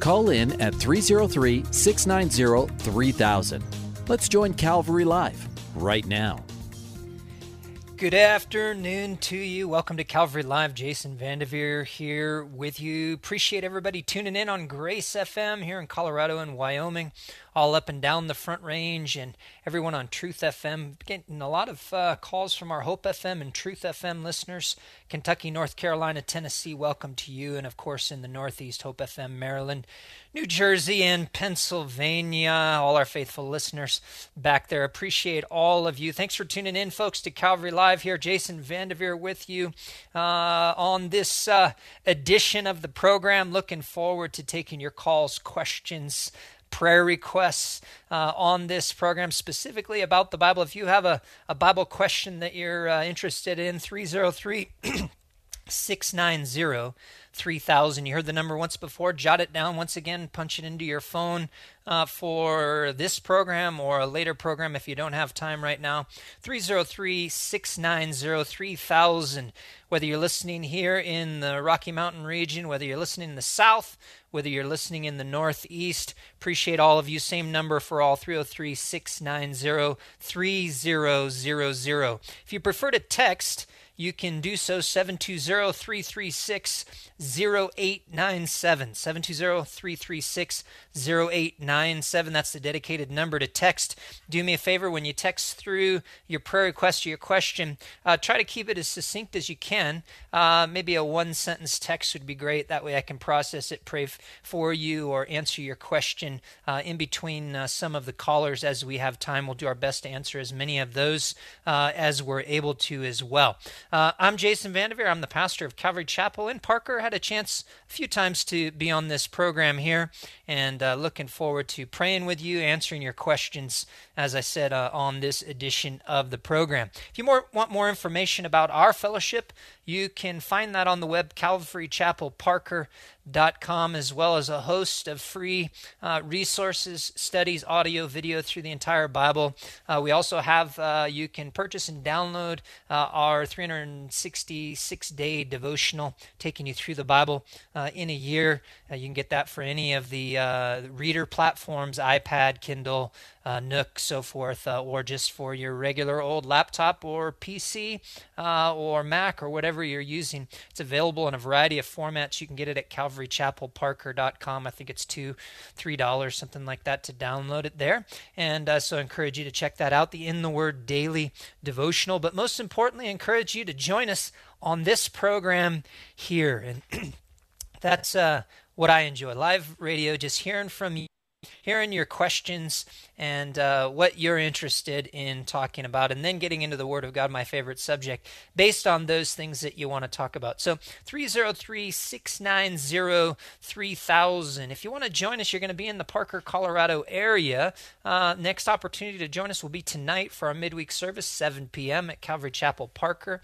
Call in at 303 690 3000. Let's join Calvary Live right now. Good afternoon to you. Welcome to Calvary Live. Jason Vandeveer here with you. Appreciate everybody tuning in on Grace FM here in Colorado and Wyoming all up and down the Front Range, and everyone on Truth FM. Getting a lot of uh, calls from our Hope FM and Truth FM listeners. Kentucky, North Carolina, Tennessee, welcome to you. And of course, in the Northeast, Hope FM, Maryland, New Jersey, and Pennsylvania. All our faithful listeners back there. Appreciate all of you. Thanks for tuning in, folks, to Calvary Live here. Jason Vandeveer with you uh, on this uh, edition of the program. Looking forward to taking your calls, questions, prayer requests uh, on this program specifically about the Bible. If you have a, a Bible question that you're uh, interested in, 303 690 3000. You heard the number once before. Jot it down once again, punch it into your phone uh, for this program or a later program if you don't have time right now. 303 690 3000. Whether you're listening here in the Rocky Mountain region, whether you're listening in the South, whether you're listening in the Northeast, appreciate all of you. Same number for all 303 690 3000. If you prefer to text, you can do so 720 336 0897. 720 336 0897. That's the dedicated number to text. Do me a favor when you text through your prayer request or your question, uh, try to keep it as succinct as you can. Uh, maybe a one sentence text would be great. That way I can process it, pray f- for you, or answer your question uh, in between uh, some of the callers as we have time. We'll do our best to answer as many of those uh, as we're able to as well. Uh, I'm Jason Vandeveer. I'm the pastor of Calvary Chapel in Parker. Had a chance a few times to be on this program here, and uh, looking forward to praying with you, answering your questions, as I said, uh, on this edition of the program. If you more, want more information about our fellowship, you can find that on the web, calvarychapelparker.com, as well as a host of free uh, resources, studies, audio, video through the entire Bible. Uh, we also have, uh, you can purchase and download uh, our 366 day devotional, taking you through the Bible uh, in a year. Uh, you can get that for any of the reader platforms iPad, Kindle, Nook, so forth, or just for your regular old laptop or PC or Mac or whatever you're using. It's available in a variety of formats. You can get it at calvarychapelparker.com. I think it's two, three dollars, something like that, to download it there. And uh, so I encourage you to check that out. The In the Word Daily Devotional, but most importantly, I encourage you to join us on this program here. And that's uh, what I enjoy live radio, just hearing from you hearing your questions and uh, what you're interested in talking about, and then getting into the Word of God, my favorite subject, based on those things that you want to talk about. So 303 690 3000. If you want to join us, you're going to be in the Parker, Colorado area. Uh, next opportunity to join us will be tonight for our midweek service, 7 p.m. at Calvary Chapel, Parker.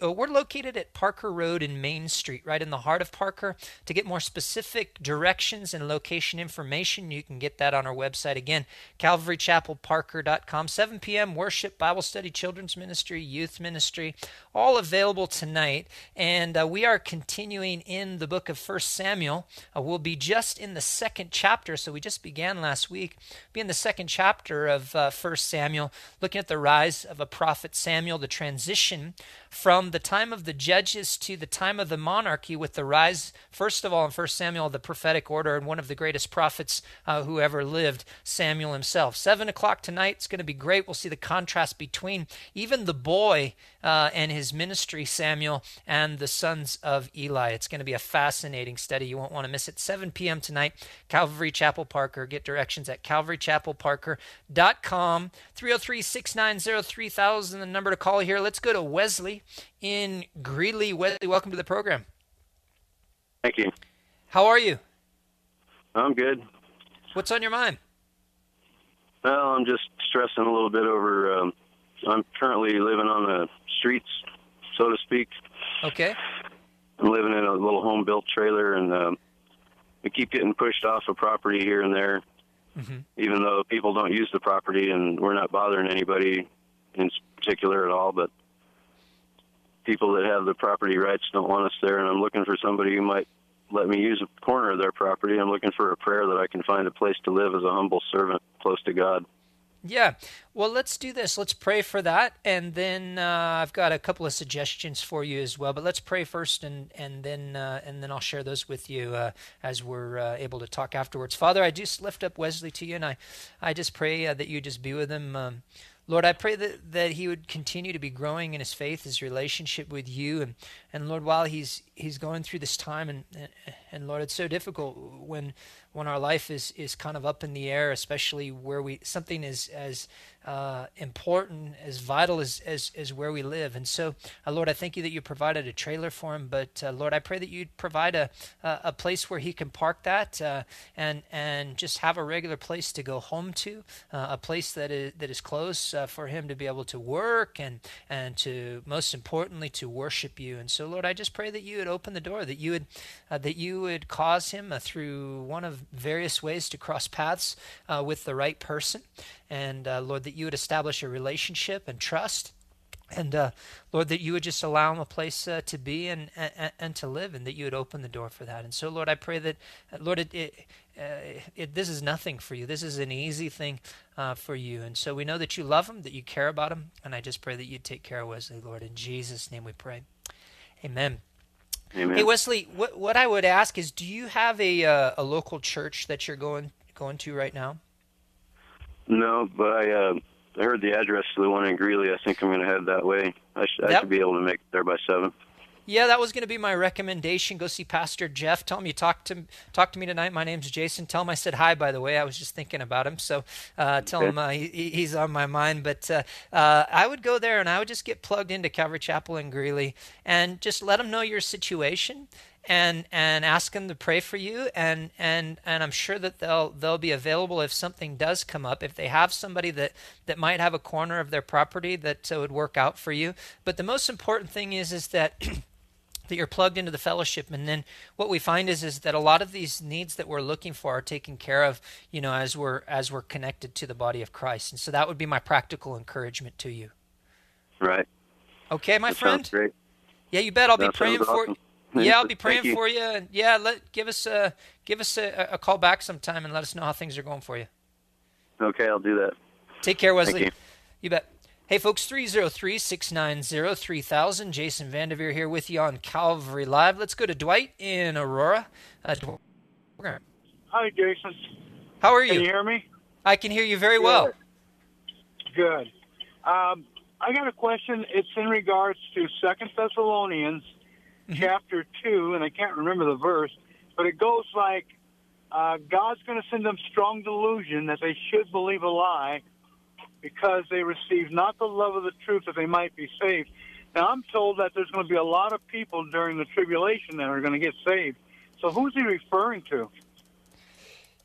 Uh, we're located at Parker Road and Main Street, right in the heart of Parker. To get more specific directions and location information, you can get that on our website again, calvarychapelparker.com. 7 p.m. worship, Bible study, children's ministry, youth ministry, all available tonight. And uh, we are continuing in the book of First Samuel. Uh, we'll be just in the second chapter, so we just began last week. Be in the second chapter of uh, First Samuel, looking at the rise of a prophet Samuel, the transition from the time of the judges to the time of the monarchy with the rise, first of all, in first Samuel, the prophetic order, and one of the greatest prophets uh, who ever lived, Samuel himself. Seven o'clock tonight, it's going to be great. We'll see the contrast between even the boy uh, and his ministry, Samuel, and the sons of Eli. It's going to be a fascinating study. You won't want to miss it. 7 p.m. tonight, Calvary Chapel Parker. Get directions at calvarychapelparker.com. 303 690 3000, the number to call here. Let's go to Wesley in Greeley. Wesley, welcome to the program. Thank you. How are you? I'm good. What's on your mind? Well, I'm just stressing a little bit over. Um, I'm currently living on the streets, so to speak. Okay. I'm living in a little home built trailer, and um, we keep getting pushed off of property here and there, Mhm. even though people don't use the property, and we're not bothering anybody in particular at all. But people that have the property rights don't want us there, and I'm looking for somebody who might let me use a corner of their property. I'm looking for a prayer that I can find a place to live as a humble servant close to God. Yeah. Well, let's do this. Let's pray for that, and then uh, I've got a couple of suggestions for you as well. But let's pray first, and and then uh, and then I'll share those with you uh, as we're uh, able to talk afterwards. Father, I just lift up Wesley to you, and I I just pray uh, that you just be with him. Um, Lord, I pray that, that he would continue to be growing in his faith, his relationship with you, and, and Lord, while he's he's going through this time, and, and and Lord, it's so difficult when when our life is is kind of up in the air, especially where we something is as uh, important, as vital as, as as where we live. And so, uh, Lord, I thank you that you provided a trailer for him, but uh, Lord, I pray that you'd provide a a, place where he can park that uh, and and just have a regular place to go home to, uh, a place that is that is close uh, for him to be able to work and and to most importantly to worship you. And so, Lord, I just pray that you would open the door, that you would that you would cause him through one of various ways to cross paths uh, with the right person, and uh, Lord, that you would establish a relationship and trust. And uh, Lord, that you would just allow him a place uh, to be and, and and to live, and that you would open the door for that. And so, Lord, I pray that, uh, Lord, it, it, uh, it, this is nothing for you. This is an easy thing uh, for you. And so we know that you love him, that you care about him, and I just pray that you take care of Wesley, Lord. In Jesus' name we pray. Amen. Amen. Hey Wesley, what what I would ask is, do you have a uh, a local church that you're going going to right now? No, but I uh, I heard the address to the one in Greeley. I think I'm going to head that way. I, sh- I That- should be able to make it there by seven. Yeah, that was going to be my recommendation. Go see Pastor Jeff. Tell him you talked to talked to me tonight. My name's Jason. Tell him I said hi. By the way, I was just thinking about him, so uh, tell him uh, he, he's on my mind. But uh, uh, I would go there and I would just get plugged into Calvary Chapel in Greeley and just let him know your situation and and ask them to pray for you and and and I'm sure that they'll they'll be available if something does come up if they have somebody that that might have a corner of their property that uh, would work out for you but the most important thing is is that that you're plugged into the fellowship and then what we find is is that a lot of these needs that we're looking for are taken care of you know as we're as we're connected to the body of Christ and so that would be my practical encouragement to you Right. okay my that friend great. yeah you bet I'll be praying sounds for awesome. yeah, I'll be praying you. for you. And yeah, let give us a give us a, a call back sometime and let us know how things are going for you. Okay, I'll do that. Take care, Wesley. you. You bet. Hey, folks, 303 690 3000. Jason Vandeveer here with you on Calvary Live. Let's go to Dwight in Aurora. Uh, Hi, Jason. how are you? Can you hear me? I can hear you very well. Good. Um, I got a question. It's in regards to Second Thessalonians, Mm-hmm. chapter two, and I can't remember the verse, but it goes like, uh, "God's going to send them strong delusion that they should believe a lie, because they receive not the love of the truth that they might be saved." Now, I'm told that there's going to be a lot of people during the tribulation that are going to get saved. So, who's he referring to?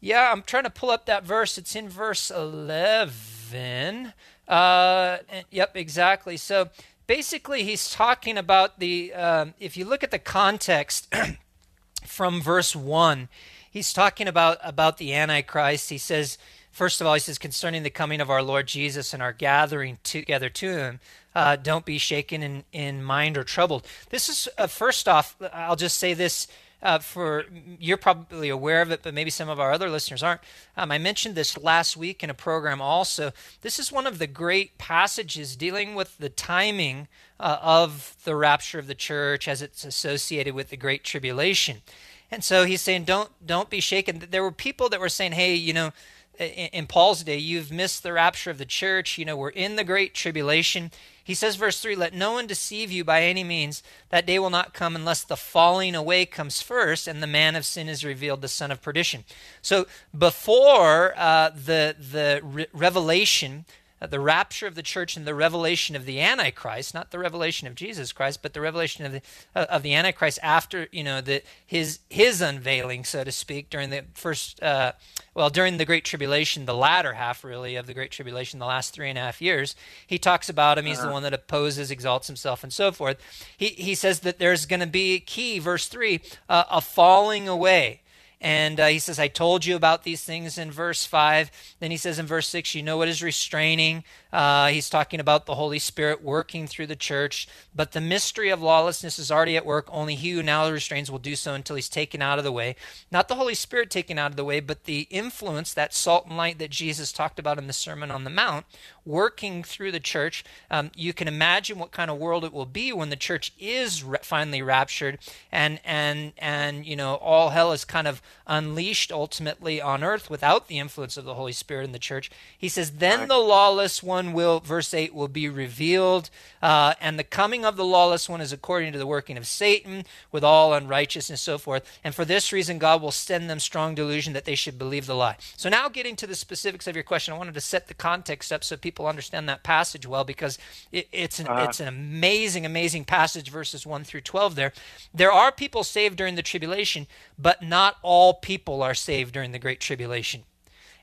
Yeah, I'm trying to pull up that verse. It's in verse 11. Uh, yep, exactly. So basically, he's talking about the, um, if you look at the context from verse 1, he's talking about, about the Antichrist. He says, first of all, he says, concerning the coming of our Lord Jesus and our gathering together to him, uh, don't be shaken in, in mind or troubled. This is, uh, first off, I'll just say this uh, for you're probably aware of it, but maybe some of our other listeners aren't. Um, I mentioned this last week in a program also. This is one of the great passages dealing with the timing uh, of the rapture of the church as it's associated with the great tribulation. And so he's saying, don't don't be shaken. There were people that were saying, hey, you know, in, Paul's day, you've missed the rapture of the church. You know, we're in the great tribulation. He says, verse 3 Let no one deceive you by any means. That day will not come unless the falling away comes first and the man of sin is revealed, the son of perdition. So before uh, the, the re- revelation, uh, the rapture of the church and the revelation of the Antichrist, not the revelation of Jesus Christ, but the revelation of the uh, of the Antichrist after you know the his his unveiling, so to speak, during the first uh, well during the Great Tribulation, the latter half really of the Great Tribulation, the last three and a half years. He talks about him. He's uh-huh. the one that opposes, exalts himself, and so forth. He he says that there's going to be key verse three uh, a falling away and uh, he says, I told you about these things in verse 5. Then he says in verse 6, you know what is restraining. Uh, he's talking about the Holy Spirit working through the church. But the mystery of lawlessness is already at work. Only he who now restrains will do so until he's taken out of the way. Not the Holy Spirit taken out of the way, but the influence, that salt and light that Jesus talked about in the Sermon on the Mount, working through the church. Um, you can imagine what kind of world it will be when the church is re- finally raptured and and and you know all hell is kind of unleashed ultimately on earth without the influence of the Holy Spirit in the church. He says, "Then the lawless one will," verse eight, will be revealed, uh, and the coming of the lawless one is according to the working of Satan with all unrighteousness, so forth. And for this reason, God will send them strong delusion that they should believe the lie. So now, getting to the specifics of your question, I wanted to set the context up so people people understand that passage well because it, it's an, uh-huh. it's an amazing, amazing passage, verses 1 through 12 there. There are people saved during the tribulation, but not all people are saved during the Great Tribulation.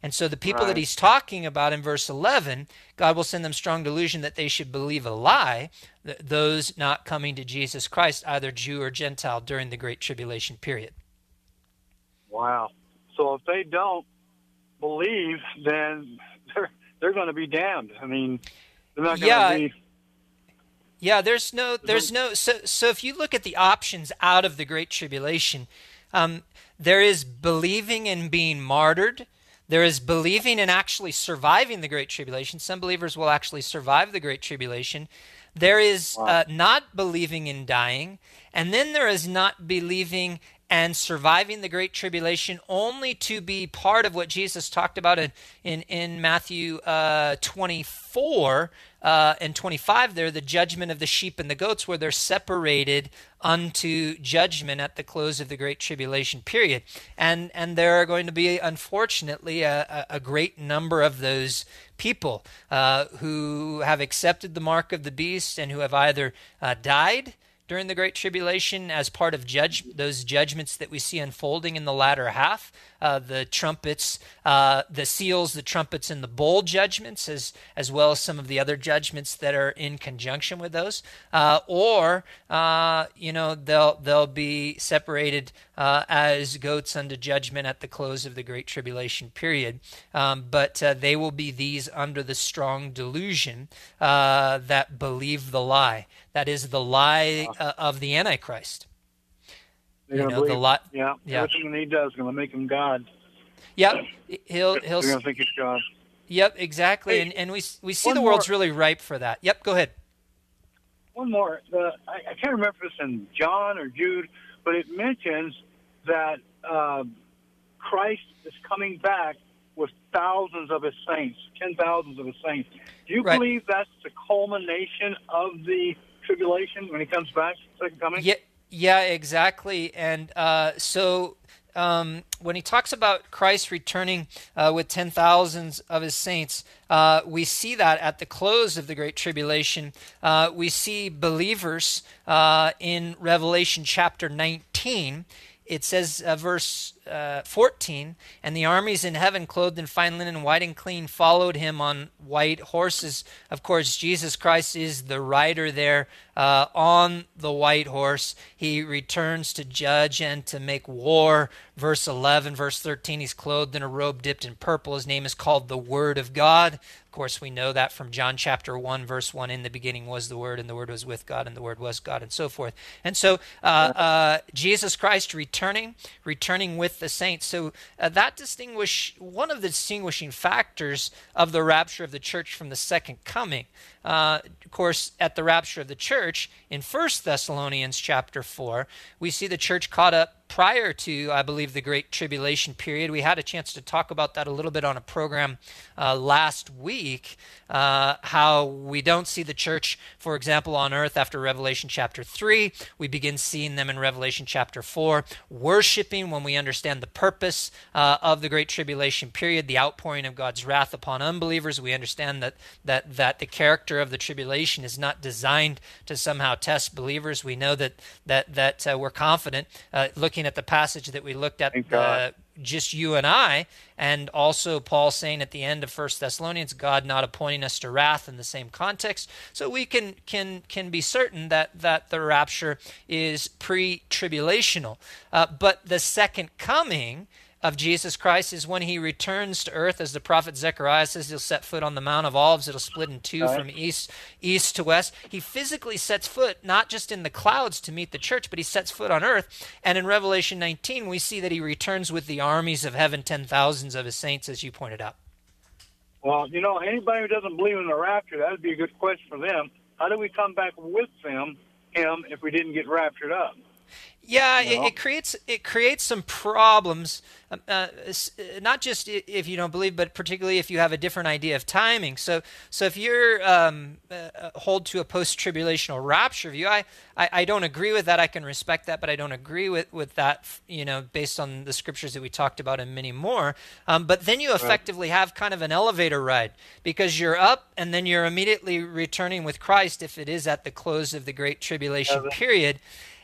And so the people right. that he's talking about in verse 11, God will send them strong delusion that they should believe a lie, those not coming to Jesus Christ, either Jew or Gentile, during the Great Tribulation period. Wow. So if they don't believe, then they're they're going to be damned. I mean, they're not going yeah. to be. Yeah, there's no, there's no. So, so if you look at the options out of the Great Tribulation, um, there is believing and being martyred. There is believing and actually surviving the Great Tribulation. Some believers will actually survive the Great Tribulation. There is wow. uh, not believing and dying. And then there is not believing and surviving the Great Tribulation only to be part of what Jesus talked about in, in, in Matthew uh, 24 uh, and 25 there, the judgment of the sheep and the goats, where they're separated unto judgment at the close of the Great Tribulation period. And, and there are going to be, unfortunately, a, a great number of those people uh, who have accepted the mark of the beast and who have either uh, died during the Great Tribulation as part of judge those judgments that we see unfolding in the latter half. Uh, the trumpets, uh, the seals, the trumpets, and the bowl judgments, as as well as some of the other judgments that are in conjunction with those. Uh, or uh, you know they'll they'll be separated uh, as goats unto judgment at the close of the Great Tribulation period. Um, but uh, they will be these under the strong delusion that believe the lie. That is the lie uh, of the Antichrist. They're you know, believe, the lot. yeah, yeah, everything he does is going to make him God. Yep, he'll he'll. They're going to think he's God. Yep, exactly, hey, and and we we see the world's more. really ripe for that. Yep, go ahead. One more. The, I, I can't remember if it's in John or Jude, but it mentions that uh, Christ is coming back with thousands of his saints, ten thousands of his saints. Do you right. believe that's the culmination of the tribulation when he comes back, second coming? Yeah, yeah, exactly. And uh, so um, when he talks about Christ returning uh, with ten thousands of his saints, uh, we see that at the close of the Great Tribulation. Uh, we see believers uh, in Revelation chapter 19 it says, uh, verse uh, 14, and the armies in heaven, clothed in fine linen, white and clean, followed him on white horses. Of course, Jesus Christ is the rider there uh, on the white horse. He returns to judge and to make war. Verse 11, verse 13, he's clothed in a robe dipped in purple. His name is called the Word of God. Of course, we know that from John chapter 1, verse 1 In the beginning was the Word, and the Word was with God, and the Word was God, and so forth. And so, uh, uh, Jesus Christ returning, returning with the saints. So, uh, that distinguish one of the distinguishing factors of the rapture of the church from the second coming. Uh, of course, at the rapture of the church in First Thessalonians chapter 4, we see the church caught up prior to, I believe, the Great Tribulation period. We had a chance to talk about that a little bit on a program uh, last week. Uh, how we don't see the church, for example, on earth after Revelation chapter 3. We begin seeing them in Revelation chapter 4, worshiping when we understand the purpose uh, of the Great Tribulation period, the outpouring of God's wrath upon unbelievers. We understand that, that, that the character of the tribulation is not designed to somehow test believers. We know that, that, that uh, we're confident, uh, looking at the passage that we looked at uh, just you and I, and also Paul saying at the end of First Thessalonians, God not appointing us to wrath in the same context. So we can can can be certain that that the rapture is pre-tribulational, uh, but the second coming of Jesus Christ is when he returns to earth, as the prophet Zechariah says, he'll set foot on the Mount of Olives. It'll split in two right. from east east to west. He physically sets foot not just in the clouds to meet the church, but he sets foot on earth. And in Revelation 19, we see that he returns with the armies of heaven, ten thousands of his saints, as you pointed out. Well, you know, anybody who doesn't believe in the rapture, that would be a good question for them. How do we come back with them, him, if we didn't get raptured up? Yeah, it, it, creates it creates some problems. Um, uh, uh, not just if you don't believe, but particularly if you have a different idea of timing. So, so if you're um, uh, uh hold to a post-tribulational rapture view, I, I, I don't agree with that. I can respect that, but I don't agree with with that. You know, based on the scriptures that we talked about and many more. Um, but then you effectively right. have kind of an elevator ride because you're up and then you're immediately returning with Christ if it is at the close of the great tribulation period.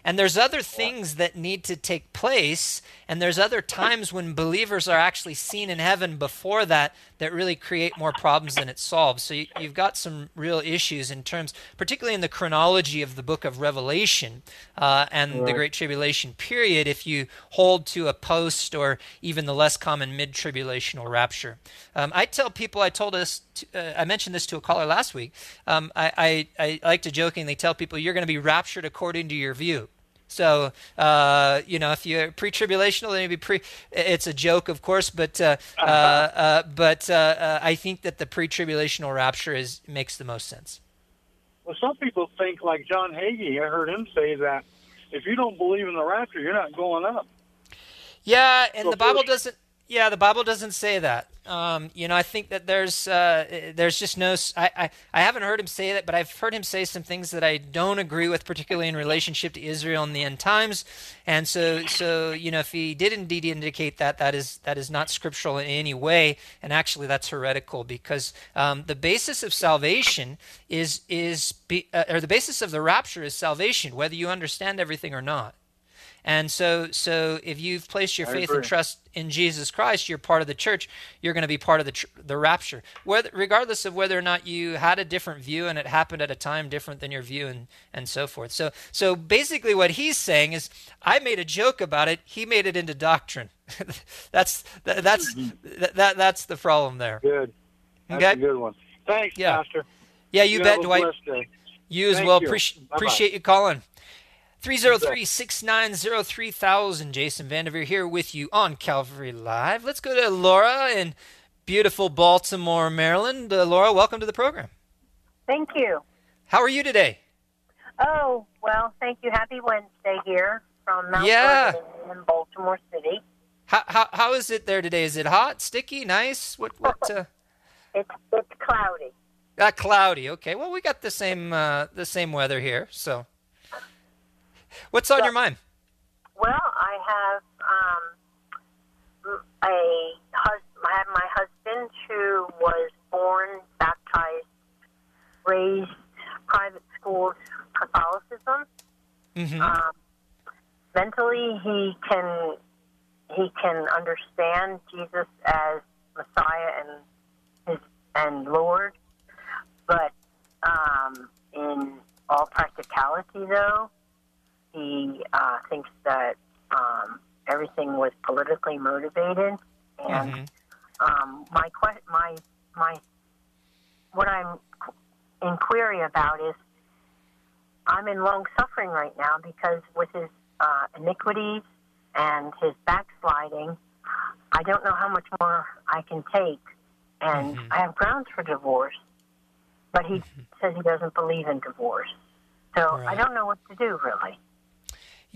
And there's other things that need to take place, and there's other times when believers are actually seen in heaven before that that really create more problems than it solves. So you, have got some real issues in terms, particularly in the chronology of the book of Revelation uh, and right. the Great Tribulation period, if you hold to a post or even the less common mid tribulational rapture. Um, I tell people, I told us, to, uh, I mentioned this to a caller last week. Um, I, I, I like to jokingly tell people, you're going to be raptured according to your view. So, uh, you know, if you're pre-tribulational, then maybe pre. It's a joke, of course, but uh, uh, uh but uh, uh, I think that the pre-tribulational rapture is makes the most sense. Well, some people think, like John Hagee. I heard him say that if you don't believe in the rapture, you're not going up. Yeah, and so the Bible doesn't. Yeah, the Bible doesn't say that. Um, you know, I think that there's uh, there's just no. I, I, I haven't heard him say that, but I've heard him say some things that I don't agree with, particularly in relationship to Israel in the end times. And so so you know, if he did indeed indicate that, that is that is not scriptural in any way, and actually that's heretical because um, the basis of salvation is is be, uh, or the basis of the rapture is salvation, whether you understand everything or not. And so, so if you've placed your faith and trust in Jesus Christ, you're part of the church. You're going to be part of the tr- the rapture, whether, regardless of whether or not you had a different view and it happened at a time different than your view, and and so forth. So, so basically, what he's saying is, I made a joke about it. He made it into doctrine. that's that, that's mm-hmm. that, that that's the problem there. Good. That's okay? a good one. Thanks, yeah. Pastor. Yeah, you, you bet, Dwight. You as Thank well. You. Appreci- appreciate you calling. 303 690 3000. Jason Vandeveer here with you on Calvary Live. Let's go to Laura in beautiful Baltimore, Maryland. Uh, Laura, welcome to the program. Thank you. How are you today? Oh, well, thank you. Happy Wednesday here from Mount yeah. in Baltimore City. How, how, how is it there today? Is it hot, sticky, nice? What what? Uh... it's it's cloudy. Ah, cloudy. Okay. Well, we got the same uh, the same weather here, so What's on your mind? Well, I have um, a hus- I have my husband who was born, baptized, raised private schools Catholicism. Mm-hmm. Um, mentally, he can he can understand Jesus as Messiah and his and Lord, but um, in all practicality, though, he uh, thinks that um, everything was politically motivated, and mm-hmm. um, my que- my my what I'm in query about is I'm in long suffering right now because with his uh, iniquities and his backsliding, I don't know how much more I can take, and mm-hmm. I have grounds for divorce. But he mm-hmm. says he doesn't believe in divorce, so right. I don't know what to do really.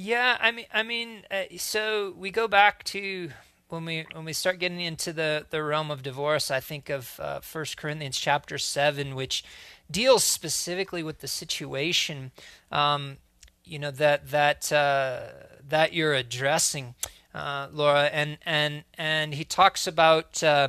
Yeah, I mean, I mean, uh, so we go back to when we when we start getting into the the realm of divorce. I think of uh, First Corinthians chapter seven, which deals specifically with the situation, um, you know that that uh, that you're addressing, uh, Laura, and and and he talks about uh,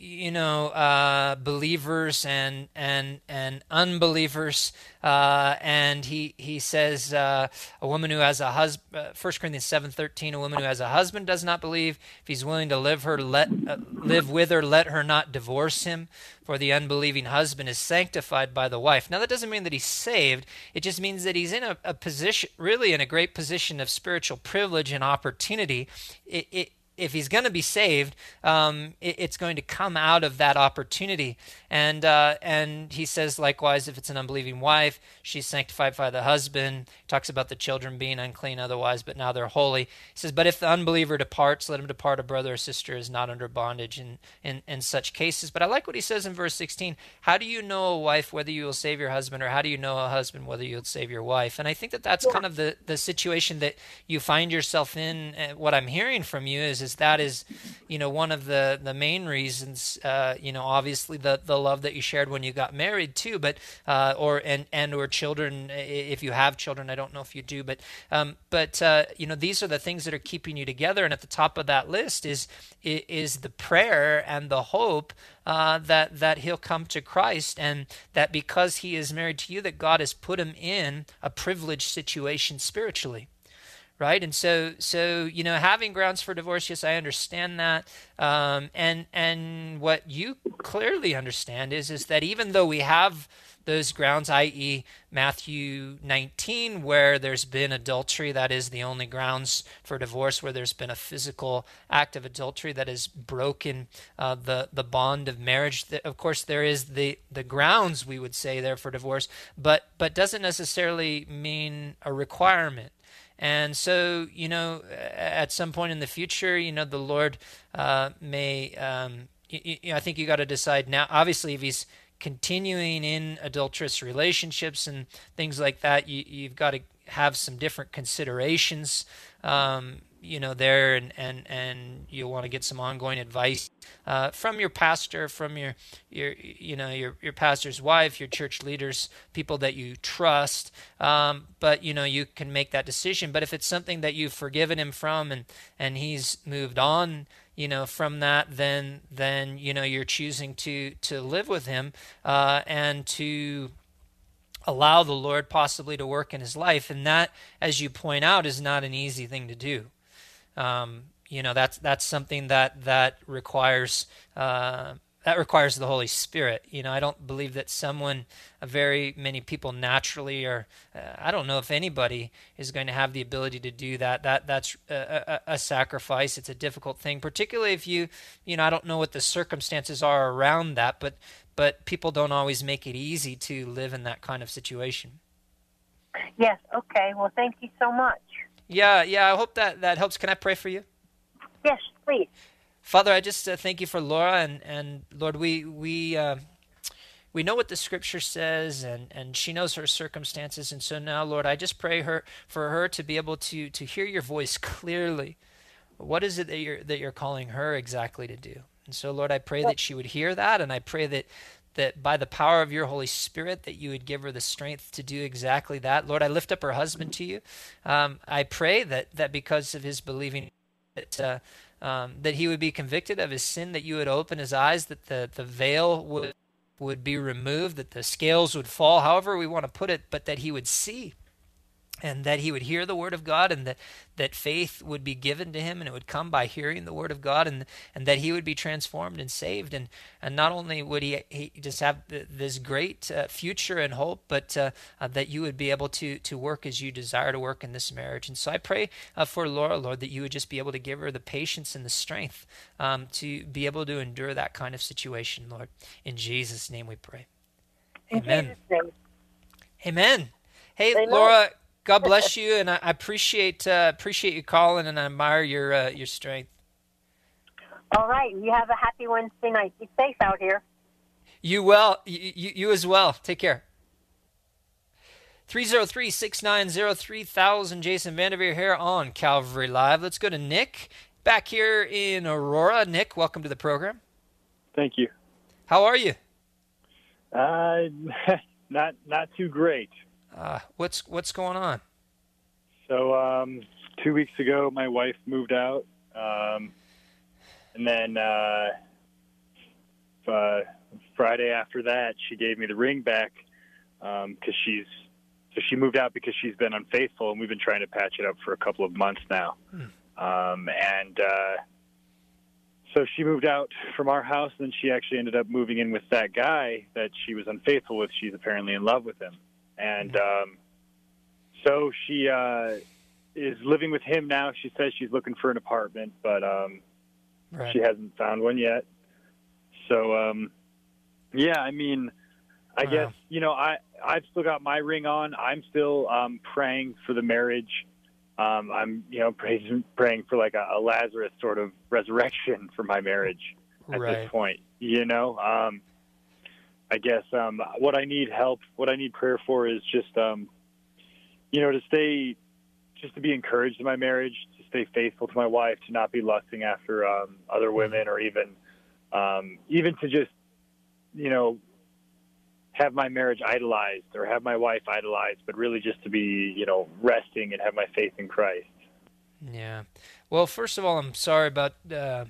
you know uh, believers and and and unbelievers uh, and he he says uh, a woman who has a husband uh, 1 corinthians 7.13 a woman who has a husband does not believe. If he's willing to live her let uh, live with her let her not divorce him for the unbelieving husband is sanctified by the wife. Now that doesn't mean that he's saved. It just means that he's in a, a position really in a great position of spiritual privilege and opportunity. It, it if he's going to be saved, um, it, it's going to come out of that opportunity. And uh, and he says likewise, if it's an unbelieving wife, she's sanctified by the husband. He talks about the children being unclean otherwise, but now they're holy. He says, but if the unbeliever departs, let him depart. A brother or sister is not under bondage in, in in such cases. But I like what he says in verse 16. How do you know a wife whether you will save your husband, or how do you know a husband whether you'll save your wife? And I think that that's kind of the the situation that you find yourself in. What I'm hearing from you is is that is, you know, one of the the main reasons. Uh, you know, obviously the the love that you shared when you got married too, but uh, or and and or children if you have children. I don't know if you do, but um, but uh, you know these are the things that are keeping you together. And at the top of that list is is the prayer and the hope uh, that that he'll come to Christ, and that because he is married to you, that God has put him in a privileged situation spiritually right? And so so you know having grounds for divorce yes i understand that. Um, and and what you clearly understand is is that even though we have those grounds i.e matthew 19 where there's been adultery that is the only grounds for divorce where there's been a physical act of adultery that has broken uh, the the bond of marriage of course there is the the grounds we would say there for divorce. But but doesn't necessarily mean a requirement and so, you know, at some point in the future, you know, the Lord uh, may, um, you, you know, I think you got to decide now. Obviously, if He's continuing in adulterous relationships and things like that, you, you've got to have some different considerations um, you know there and and and you'll want to get some ongoing advice uh, from your pastor from your your you know your your pastor's wife your church leaders people that you trust um, but you know you can make that decision but if it's something that you've forgiven him from and and he's moved on you know from that then then you know you're choosing to to live with him uh, and to allow the Lord possibly to work in his life. And that, as you point out, is not an easy thing to do. Um, you know, that's that's something that that requires uh, that requires the Holy Spirit. You know, I don't believe that someone, very many people naturally, or uh, I don't know if anybody is going to have the ability to do that. That that's a, a, a, sacrifice. It's a difficult thing, particularly if you, you know, I don't know what the circumstances are around that, but but people don't always make it easy to live in that kind of situation. Yes. Okay. Well, thank you so much. Yeah. Yeah. I hope that that helps. Can I pray for you? Yes, please. Father, I just uh, thank you for Laura and and Lord, we we. Uh, we know what the scripture says and, and she knows her circumstances and so now lord i just pray her for her to be able to to hear your voice clearly what is it that you're that you're calling her exactly to do and so, Lord, I pray that she would hear that, and I pray that that by the power of your Holy Spirit, that you would give her the strength to do exactly that. Lord, I lift up her husband to you. Um, I pray that that because of his believing, that uh, um, that he would be convicted of his sin, that you would open his eyes, that the the veil would would be removed, that the scales would fall, however we want to put it, but that he would see and that he would hear the word of God and that, that faith would be given to him and it would come by hearing the word of God and and that he would be transformed and saved. And and not only would he, he just have this great uh, future and hope but uh, uh, that you would be able to to work as you desire to work in this marriage. And so I pray uh, for Laura Lord that you would just be able to give her the patience and the strength um, to be able to endure that kind of situation Lord. In Jesus name we pray. Amen. Amen. Hey Amen. Laura God bless you, and I appreciate uh, appreciate you calling, and I admire your uh, your strength. All right, you have a happy Wednesday night. Be safe out here. You well, you, you, you as well. Take care. 303 690 3000. Jason Vandeveer here on Calvary Live. Let's go to Nick back here in Aurora. Nick, welcome to the program. Thank you. How are you? Uh, not not too great. Uh, what's what's going on? So um, two weeks ago, my wife moved out, um, and then uh, uh, Friday after that, she gave me the ring back because um, she's so she moved out because she's been unfaithful, and we've been trying to patch it up for a couple of months now. Hmm. Um, and uh, so she moved out from our house, and then she actually ended up moving in with that guy that she was unfaithful with. She's apparently in love with him, and um, so she uh, is living with him now. She says she's looking for an apartment, but um, right. she hasn't found one yet. So, um, yeah, I mean, I wow. guess you know, I I've still got my ring on. I'm still um, praying for the marriage. Um, I'm you know praying praying for like a, a Lazarus sort of resurrection for my marriage at right. this point. You know, um, I guess um, what I need help, what I need prayer for is just um, you know to stay, just to be encouraged in my marriage, to stay faithful to my wife, to not be lusting after um, other women, or even um, even to just you know have my marriage idolized or have my wife idolized, but really just to be, you know, resting and have my faith in Christ. Yeah. Well, first of all, I'm sorry about uh,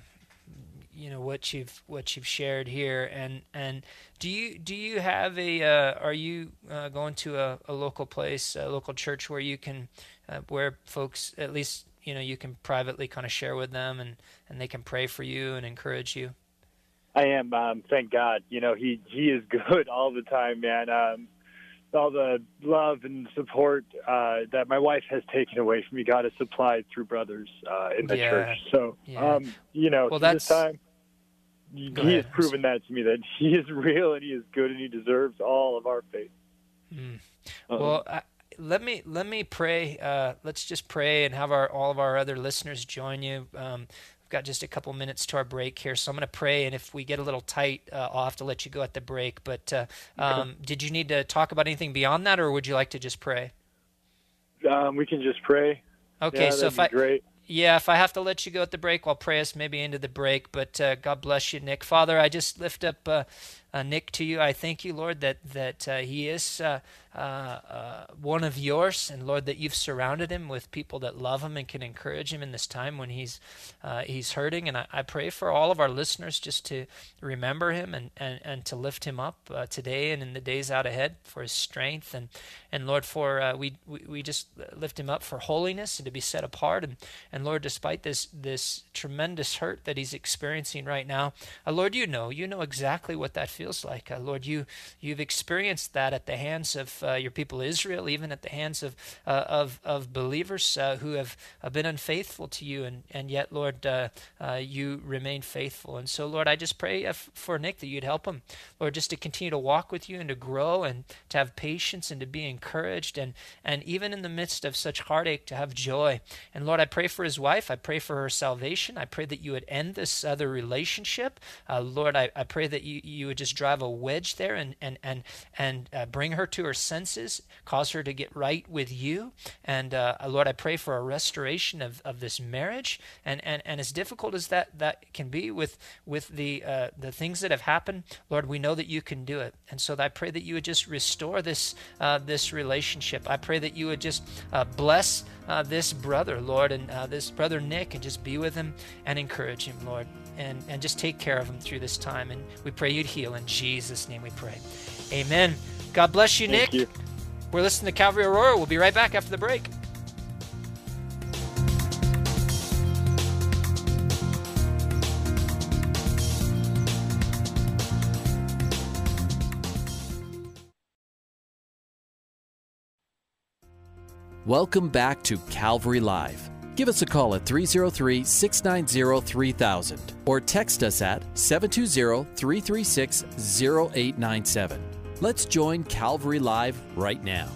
you know what you've what you've shared here, and and do you do you have a uh, are you uh, going to a, a, local place, a local church where you can uh, where folks at least you know you can privately kind of share with them and and they can pray for you and encourage you. I am. Um, thank God. You know, he he is good all the time, man. Um, all the love and support uh, that my wife has taken away from me, God has supplied through brothers uh, in the yeah. church. So, yeah. um, you know, well, that's... this time, he has proven that to me that he is real and he is good and he deserves all of our faith. Mm. well, I, let me let me pray. Uh, let's just pray and have our all of our other listeners join you. Um, We've got just a couple minutes to our break here, so I'm going to pray, and if we get a little tight, uh, I'll have to let you go at the break. But uh, um, did you need to talk about anything beyond that, or would you like to just pray? Um, we can just pray. Okay, yeah, so if I great. Yeah, if I have to let you go at the break, I'll pray us maybe into the break. But uh, God bless you, Nick. Father, I just lift up uh, uh, Nick to you. I thank you, Lord, that that uh, he is uh, uh, uh, one of yours, and Lord, that you've surrounded him with people that love him and can encourage him in this time when he's uh, he's hurting. And I, I, pray for all of our listeners just to remember him and, and, and to lift him up today and in the days out ahead for his strength and and Lord, for we, we we just lift him up for holiness and to be set apart. And and Lord, despite this this tremendous hurt that he's experiencing right now, Lord, you know you know exactly what that feels like. Uh, Lord, you you've experienced that at the hands of uh, your people Israel, even at the hands of uh, of, of believers uh, who have uh, been unfaithful to you, and and yet, Lord, you remain faithful. And so, Lord, I just pray for Nick that you'd help him, Lord, just to continue to walk with you and to grow and to have patience and to be encouraged, and and even in the midst of such heartache, to have joy. And Lord, I pray for his wife. I pray for her salvation. I pray that you would end this other relationship. Lord, I, I pray that you you would just drive a wedge there and and and and uh, bring her to her senses, cause her to get right with you. And uh, Lord, I pray for a restoration of, of this marriage. And, and and as difficult as that that can be with with the uh, the things that have happened, Lord, we know that you can do it. And so I pray that you would just restore this uh, this relationship. I pray that you would just uh, bless uh, this brother, Lord, and this brother Nick, and just be with him and encourage him, Lord and, and just take care of them through this time. And we pray you'd heal. In Jesus' name we pray. Amen. God bless you, Thank Nick. You. We're listening to Calvary Aurora. We'll be right back after the break. Welcome back to Calvary Live. Give us a call at 303 690 3000 or text us at 720 336 0897. Let's join Calvary Live right now.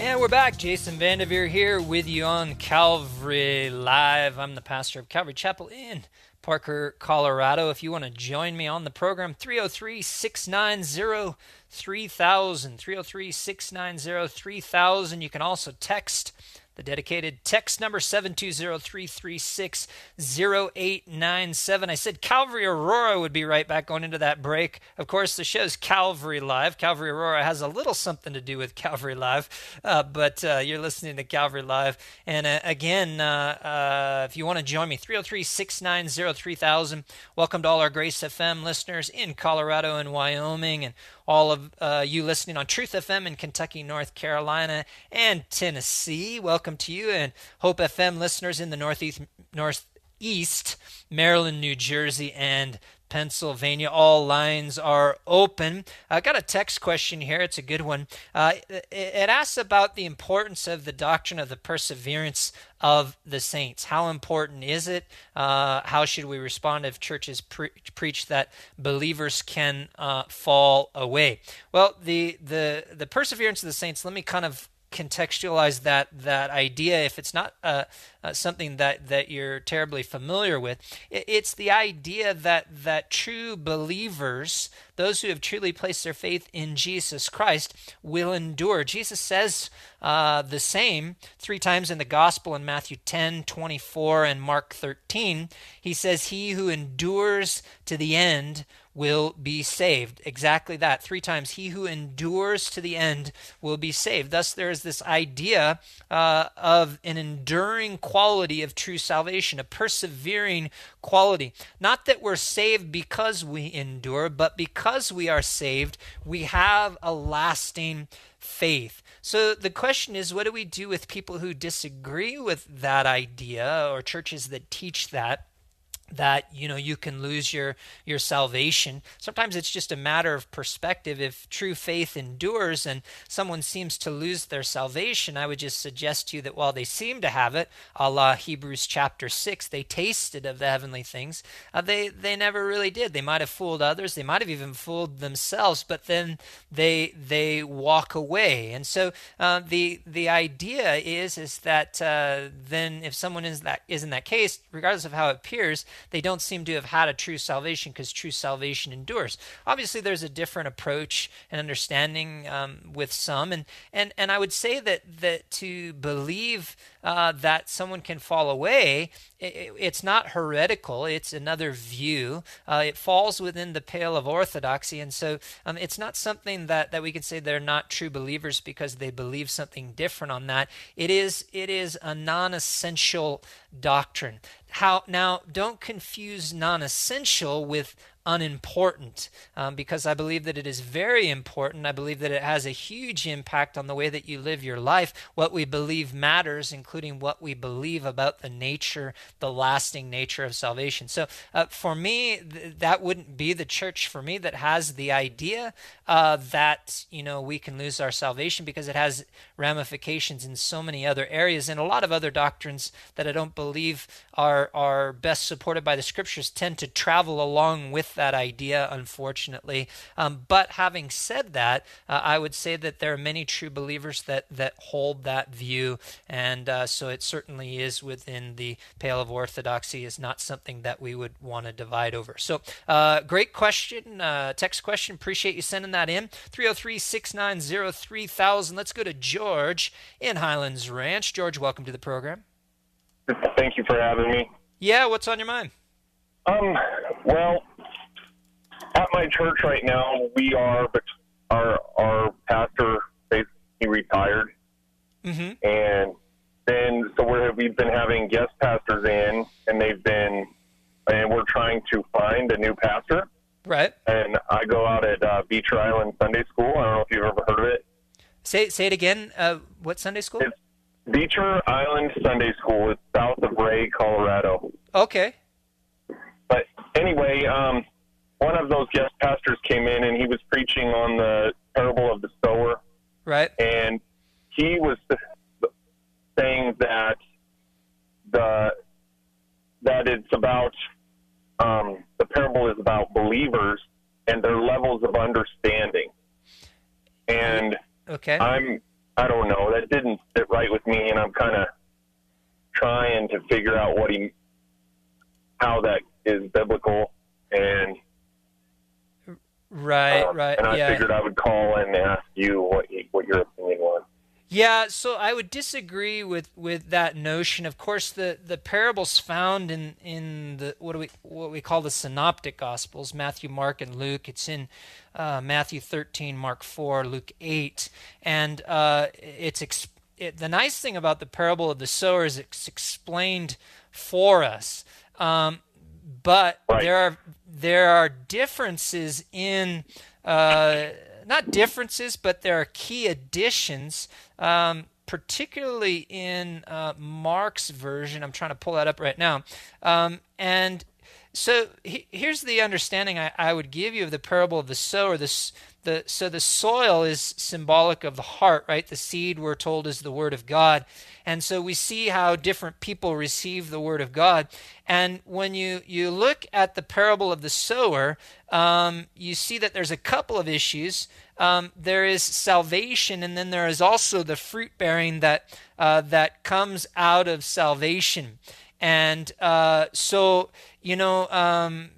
And we're back. Jason Vandeveer here with you on Calvary Live. I'm the pastor of Calvary Chapel in Parker, Colorado. If you want to join me on the program, 303 690 3000. 303 690 3000. You can also text the dedicated text number 720-336-0897. I said Calvary Aurora would be right back going into that break. Of course, the show's Calvary Live. Calvary Aurora has a little something to do with Calvary Live, uh, but uh, you're listening to Calvary Live. And uh, again, uh, uh, if you want to join me, 303-690-3000. Welcome to all our Grace FM listeners in Colorado and Wyoming and all of uh, you listening on Truth FM in Kentucky, North Carolina, and Tennessee. Welcome to you and Hope FM listeners in the Northeast, Northeast, Maryland, New Jersey, and Pennsylvania. All lines are open. I got a text question here. It's a good one. Uh, it asks about the importance of the doctrine of the perseverance of the saints. How important is it? Uh, how should we respond if churches pre- preach that believers can uh, fall away? Well, the the the perseverance of the saints. Let me kind of contextualize that that idea if it's not uh, uh, something that that you're terribly familiar with it's the idea that that true believers those who have truly placed their faith in Jesus Christ will endure. Jesus says uh, the same three times in the gospel in Matthew 10 24 and Mark 13 he says he who endures to the end will be saved. Exactly that. Three times. He who endures to the end will be saved. Thus, there is this idea uh, of an enduring quality of true salvation, a persevering quality. Not that we're saved because we endure, but because we are saved, we have a lasting faith. So the question is what do we do with people who disagree with that idea or churches that teach that? That you know you can lose your your salvation. Sometimes it's just a matter of perspective. If true faith endures and someone seems to lose their salvation i would just suggest to you that while they seem to have it a la hebrews chapter 6 they tasted of the heavenly things uh, they they never really did. They might have fooled others. They might have even fooled themselves but then they they walk away. And so uh, the the idea is is that uh, then if someone is that is in that case regardless of how it appears they don't seem to have had a true salvation because true salvation endures. Obviously, there's a different approach and understanding um, with some, and and and I would say that that to believe uh, that someone can fall away, it, it's not heretical. It's another view. Uh, it falls within the pale of orthodoxy, and so um, it's not something that that we can say they're not true believers because they believe something different on that. It is it is a non-essential doctrine. How now? Don't confuse non-essential with unimportant um, because I believe that it is very important. I believe that it has a huge impact on the way that you live your life. What we believe matters, including what we believe about the nature, the lasting nature of salvation. So uh, for me, th- that wouldn't be the church for me that has the idea uh, that you know we can lose our salvation because it has ramifications in so many other areas and a lot of other doctrines that I don't believe are are best supported by the scriptures tend to travel along with that idea, unfortunately. Um, but having said that, uh, I would say that there are many true believers that, that hold that view. And uh, so it certainly is within the pale of orthodoxy, is not something that we would want to divide over. So, uh, great question, uh, text question. Appreciate you sending that in. 303 690 3000. Let's go to George in Highlands Ranch. George, welcome to the program. Thank you for having me. Yeah, what's on your mind? Um, well, at my church right now, we are but our our pastor basically he retired, mm-hmm. and then so we're, we've been having guest pastors in, and they've been, and we're trying to find a new pastor. Right. And I go out at uh, Beecher Island Sunday School. I don't know if you've ever heard of it. Say say it again. Uh, what Sunday school? It's Beecher Island Sunday School. It's south of Wray, Colorado. Okay. But anyway, um, one of those guest pastors came in and he was preaching on the parable of the sower. Right. And he was saying that the that it's about um, the parable is about believers and their levels of understanding. And okay, I'm I don't know that didn't sit right with me, and I'm kind of trying to figure out what he how that is biblical, and right, uh, right, and I yeah. figured I would call and ask you what you, what your opinion was. Yeah, so I would disagree with, with that notion. Of course, the, the parables found in, in the what do we what we call the synoptic gospels, Matthew, Mark, and Luke. It's in uh, Matthew 13, Mark 4, Luke 8, and uh, it's ex- it, the nice thing about the parable of the sower is it's explained for us. Um, but Right. there are there are differences in uh, not differences, but there are key additions, um, particularly in uh, Mark's version. I'm trying to pull that up right now, um, and so he, here's the understanding I, I would give you of the parable of the sower. This the so the soil is symbolic of the heart, right? The seed we're told is the word of God, and so we see how different people receive the word of God. And when you you look at the parable of the sower, um, you see that there's a couple of issues. Um, there is salvation, and then there is also the fruit bearing that uh, that comes out of salvation. And uh, so, you know, um,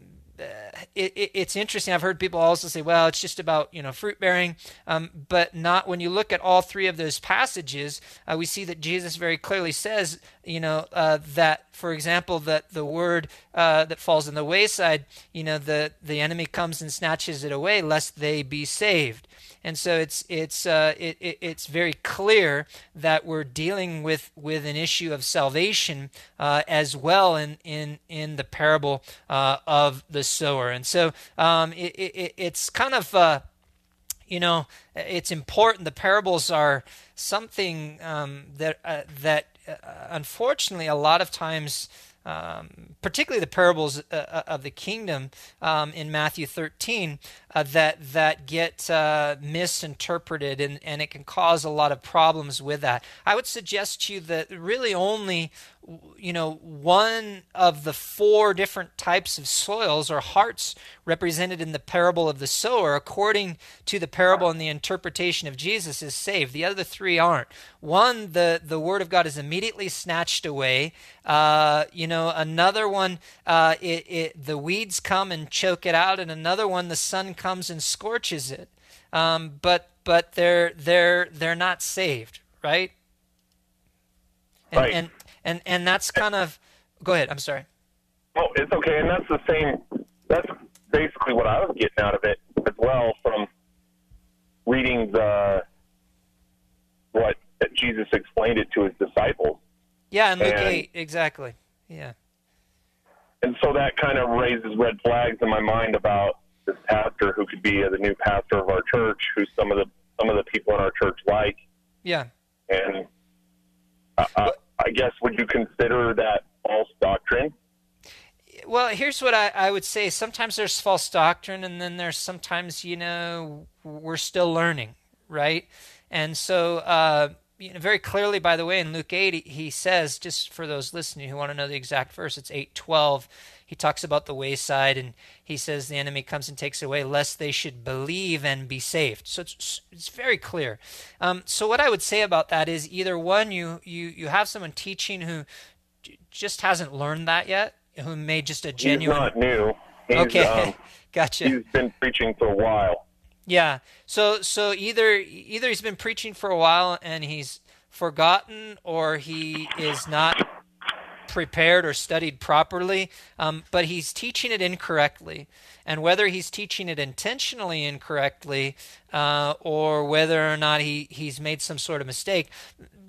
it, it, it's interesting. I've heard people also say, well, it's just about you know fruit bearing, um, but not when you look at all three of those passages. Uh, we see that Jesus very clearly says, you know, uh, that for example, that the word uh, that falls in the wayside, you know, the the enemy comes and snatches it away, lest they be saved. And so it's it's uh, it, it, it's very clear that we're dealing with, with an issue of salvation uh, as well in in, in the parable uh, of the sower. And so um, it, it, it's kind of uh, you know it's important. The parables are something um, that uh, that uh, unfortunately a lot of times. Um, particularly the parables uh, of the kingdom um, in Matthew 13, uh, that that get uh, misinterpreted, and, and it can cause a lot of problems with that. I would suggest to you that really only you know one of the four different types of soils or hearts represented in the parable of the sower according to the parable and the interpretation of jesus is saved. The other three aren't. One the the word of god is immediately snatched away. Uh, you know another one uh, it, it, the weeds come and choke it out and another one the sun comes and scorches it um, but but they're they're they're not saved right and, Right. and and and that's kind of go ahead i'm sorry Well, it's okay, and that's the same. That's basically what I was getting out of it as well from reading the what Jesus explained it to his disciples, yeah and luke And- 8 exactly yeah and so that kind of raises red flags in my mind about this pastor who could be the new pastor of our church, who some of the some of the people in our church like, yeah. And uh, I guess would you consider that false doctrine? well here's what I, I would say. Sometimes there's false doctrine and then there's sometimes you know we're still learning right? And so uh, you know, very clearly by the way in luke 8 he- he says just for those listening who want to know the exact verse it's 812 he talks about the wayside and he says the enemy comes and takes away lest they should believe and be saved so it's, it's very clear um, so what i would say about that is either one you you you have someone teaching who just hasn't learned that yet who made just a genuine He's not new. He's, okay um, gotcha he's been preaching for a while. yeah so so either either he's been preaching for a while and he's forgotten or he is not prepared or studied properly um, but he's teaching it incorrectly. And whether he's teaching it intentionally incorrectly uh, or whether or not he, he's made some sort of mistake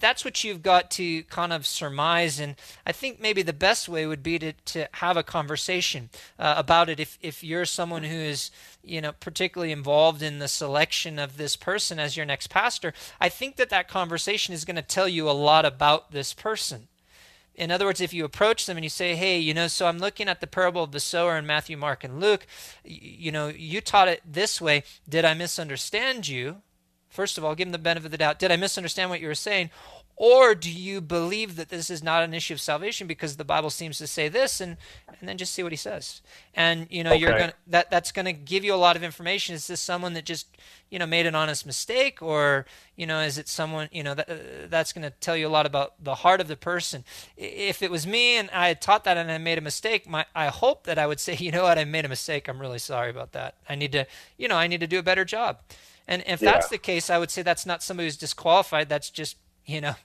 that's what you've got to kind of surmise. And i think maybe the best way would be to, to have a conversation uh, about it. If, if you're someone who is you know particularly involved in the selection of this person as your next pastor i think that that conversation is going to tell you a lot about this person in other words, if you approach them and you say, "Hey, you know, so I'm looking at the parable of the sower in Matthew, Mark, and Luke. You know, you taught it this way. Did I misunderstand you?" First of all, give them the benefit of the doubt. Did I misunderstand what you were saying? Or do you believe that this is not an issue of salvation because the Bible seems to say this? And and then just see what he says. And you know, you're gonna that that's gonna give you a lot of information. Is this someone that just you know made an honest mistake, or you know, is it someone you know that uh, that's gonna tell you a lot about the heart of the person. If it was me and I had taught that and I made a mistake, my I hope that I would say, you know what, I made a mistake. I'm really sorry about that. I need to you know I need to do a better job. And if that's the case, I would say that's not somebody who's disqualified. That's just you know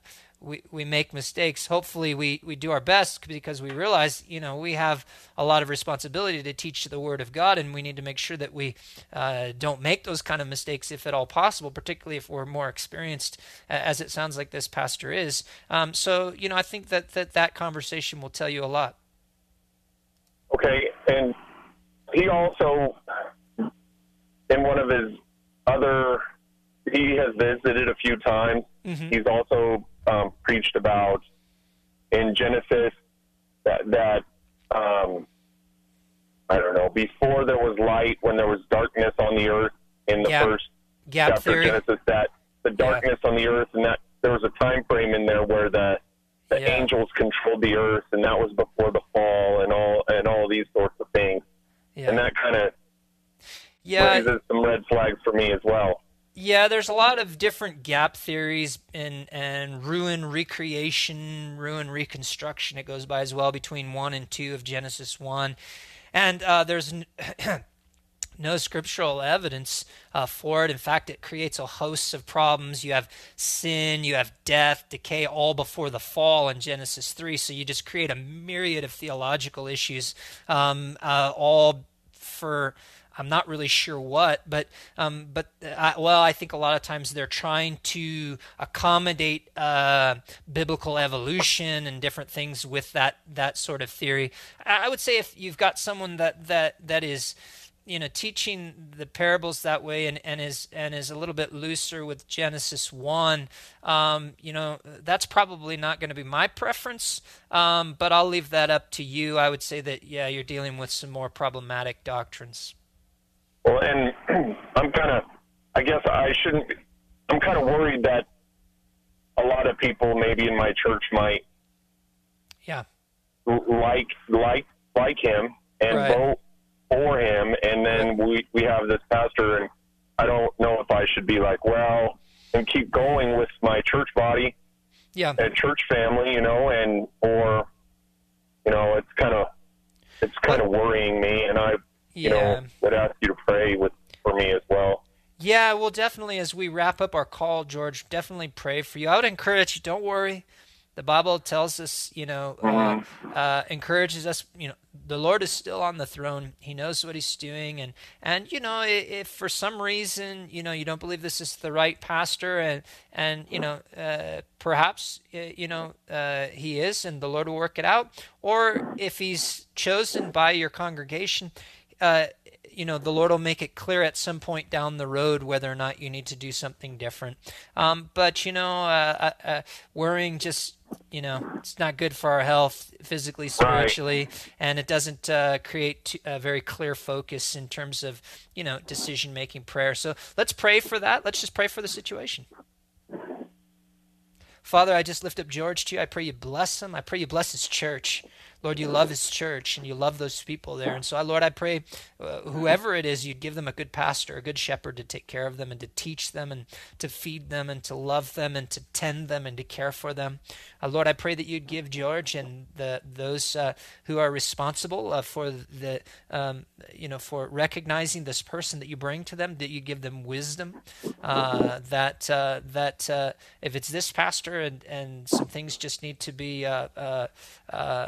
we, we make mistakes. Hopefully, we, we do our best because we realize, you know, we have a lot of responsibility to teach the Word of God, and we need to make sure that we uh, don't make those kind of mistakes if at all possible, particularly if we're more experienced, as it sounds like this pastor is. Um, so, you know, I think that, that that conversation will tell you a lot. Okay, and he also, in one of his other, he has visited a few times. Mhm. He's also um, preached about in Genesis that that um, I don't know before there was light, when there was darkness on the earth in the Yeah. first Gap chapter theory. of Genesis, that the darkness on the earth, and that there was a time frame in there where the the Yeah. angels controlled the earth, and that was before the fall, and all and all these sorts of things, Yeah. and that kind of yeah. raises some red flags for me as well. Yeah, there's a lot of different gap theories and and ruin recreation, ruin reconstruction. It goes by as well between one and two of Genesis one, and uh, there's no scriptural evidence uh, for it. In fact, it creates a host of problems. You have sin, you have death, decay, all before the fall in Genesis three. So you just create a myriad of theological issues, um, uh, all for I'm not really sure what, but um, but I, well, I think a lot of times they're trying to accommodate uh, biblical evolution and different things with that that sort of theory. I would say if you've got someone that that that is you know teaching the parables that way and, and is and is a little bit looser with Genesis one, um, you know that's probably not going to be my preference. Um, but I'll leave that up to you. I would say that yeah, you're dealing with some more problematic doctrines. Well, and I'm kind of, I guess I shouldn't. I'm kind of worried that a lot of people, maybe in my church, might Yeah. like like like him and Right. vote for him, and then we we have this pastor, and I don't know if I should be like, well, and keep going with my church body Yeah. and church family, you know, and or you know, it's kind of it's kind of worrying me, and I you Yeah. know would ask you to pray with for me as well. Yeah, well, definitely as we wrap up our call, George, definitely pray for you. I would encourage you, don't worry. The Bible tells us, you know, uh, uh, encourages us, you know, the Lord is still on the throne. He knows what he's doing. And, and you know, if for some reason, you know, you don't believe this is the right pastor and, and you know, uh, perhaps, uh, you know, uh, he is and the Lord will work it out. Or if he's chosen by your congregation, uh, you know the lord will make it clear at some point down the road whether or not you need to do something different um, but you know uh, uh, uh, worrying just you know it's not good for our health physically spiritually and it doesn't uh, create a very clear focus in terms of you know decision making prayer so let's pray for that let's just pray for the situation Father, I just lift up George to you. I pray you bless him. I pray you bless his church. Lord, you love his church and you love those people there. And so, Lord, I pray uh, whoever it is, you'd give them a good pastor, a good shepherd to take care of them and to teach them and to feed them and to love them and to tend them and to care for them. Uh, Lord, I pray that you'd give George and the those uh, who are responsible uh, for the um, you know for recognizing this person that you bring to them, that you give them wisdom. Uh, that uh, that if it's this pastor and and some things just need to be